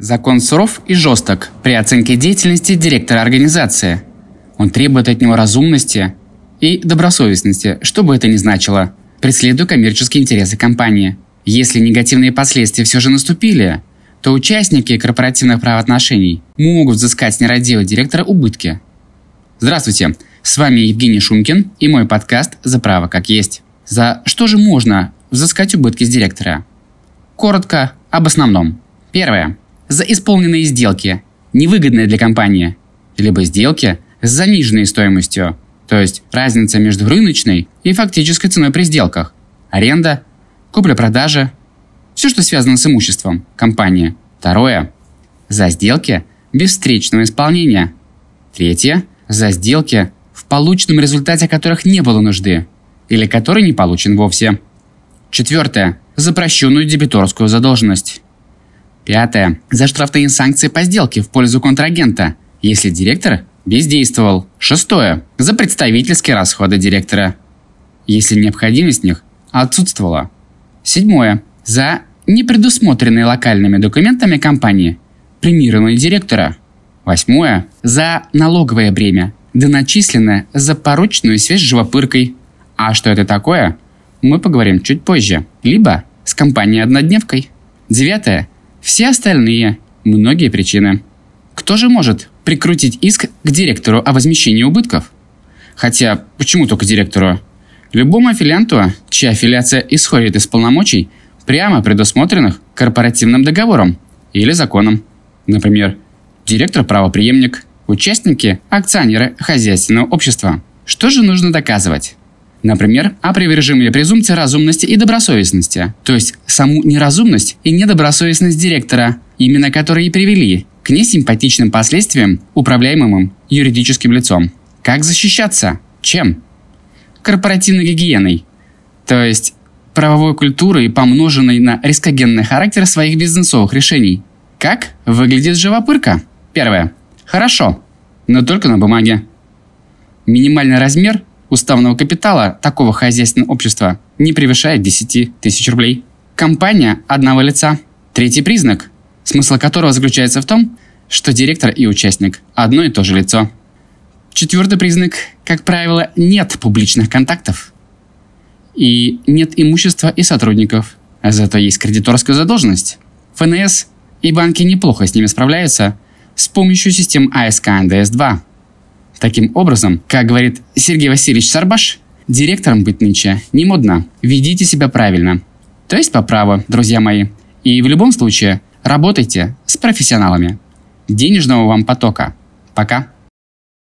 Закон суров и жесток при оценке деятельности директора организации. Он требует от него разумности и добросовестности, что бы это ни значило, преследуя коммерческие интересы компании. Если негативные последствия все же наступили, то участники корпоративных правоотношений могут взыскать с нерадивого директора убытки. Здравствуйте, с вами Евгений Шумкин и мой подкаст «За право как есть». За что же можно взыскать убытки с директора? Коротко об основном. Первое за исполненные сделки, невыгодные для компании, либо сделки с заниженной стоимостью, то есть разница между рыночной и фактической ценой при сделках, аренда, купля-продажа, все, что связано с имуществом компании. Второе – за сделки без встречного исполнения. Третье – за сделки, в полученном результате которых не было нужды, или который не получен вовсе. Четвертое – за прощенную дебиторскую задолженность. Пятое. За штрафные санкции по сделке в пользу контрагента, если директор бездействовал. Шестое. За представительские расходы директора, если необходимость в них отсутствовала. Седьмое. За непредусмотренные локальными документами компании премирование директора. Восьмое. За налоговое бремя, доначисленное за порочную связь с живопыркой. А что это такое, мы поговорим чуть позже. Либо с компанией-однодневкой. Девятое все остальные – многие причины. Кто же может прикрутить иск к директору о возмещении убытков? Хотя, почему только директору? Любому аффилианту, чья аффилиация исходит из полномочий, прямо предусмотренных корпоративным договором или законом. Например, директор – правоприемник, участники – акционеры хозяйственного общества. Что же нужно доказывать? Например, опровержимые презумпции разумности и добросовестности, то есть саму неразумность и недобросовестность директора, именно которые и привели к несимпатичным последствиям управляемым юридическим лицом. Как защищаться? Чем? Корпоративной гигиеной, то есть правовой культурой, помноженной на рискогенный характер своих бизнесовых решений. Как выглядит живопырка? Первое. Хорошо, но только на бумаге. Минимальный размер уставного капитала такого хозяйственного общества не превышает 10 тысяч рублей. Компания одного лица. Третий признак, смысл которого заключается в том, что директор и участник – одно и то же лицо. Четвертый признак, как правило, нет публичных контактов. И нет имущества и сотрудников, зато есть кредиторская задолженность. ФНС и банки неплохо с ними справляются с помощью систем АСК НДС-2 – Таким образом, как говорит Сергей Васильевич Сарбаш, директором быть нынче не модно. Ведите себя правильно. То есть по праву, друзья мои. И в любом случае, работайте с профессионалами. Денежного вам потока. Пока.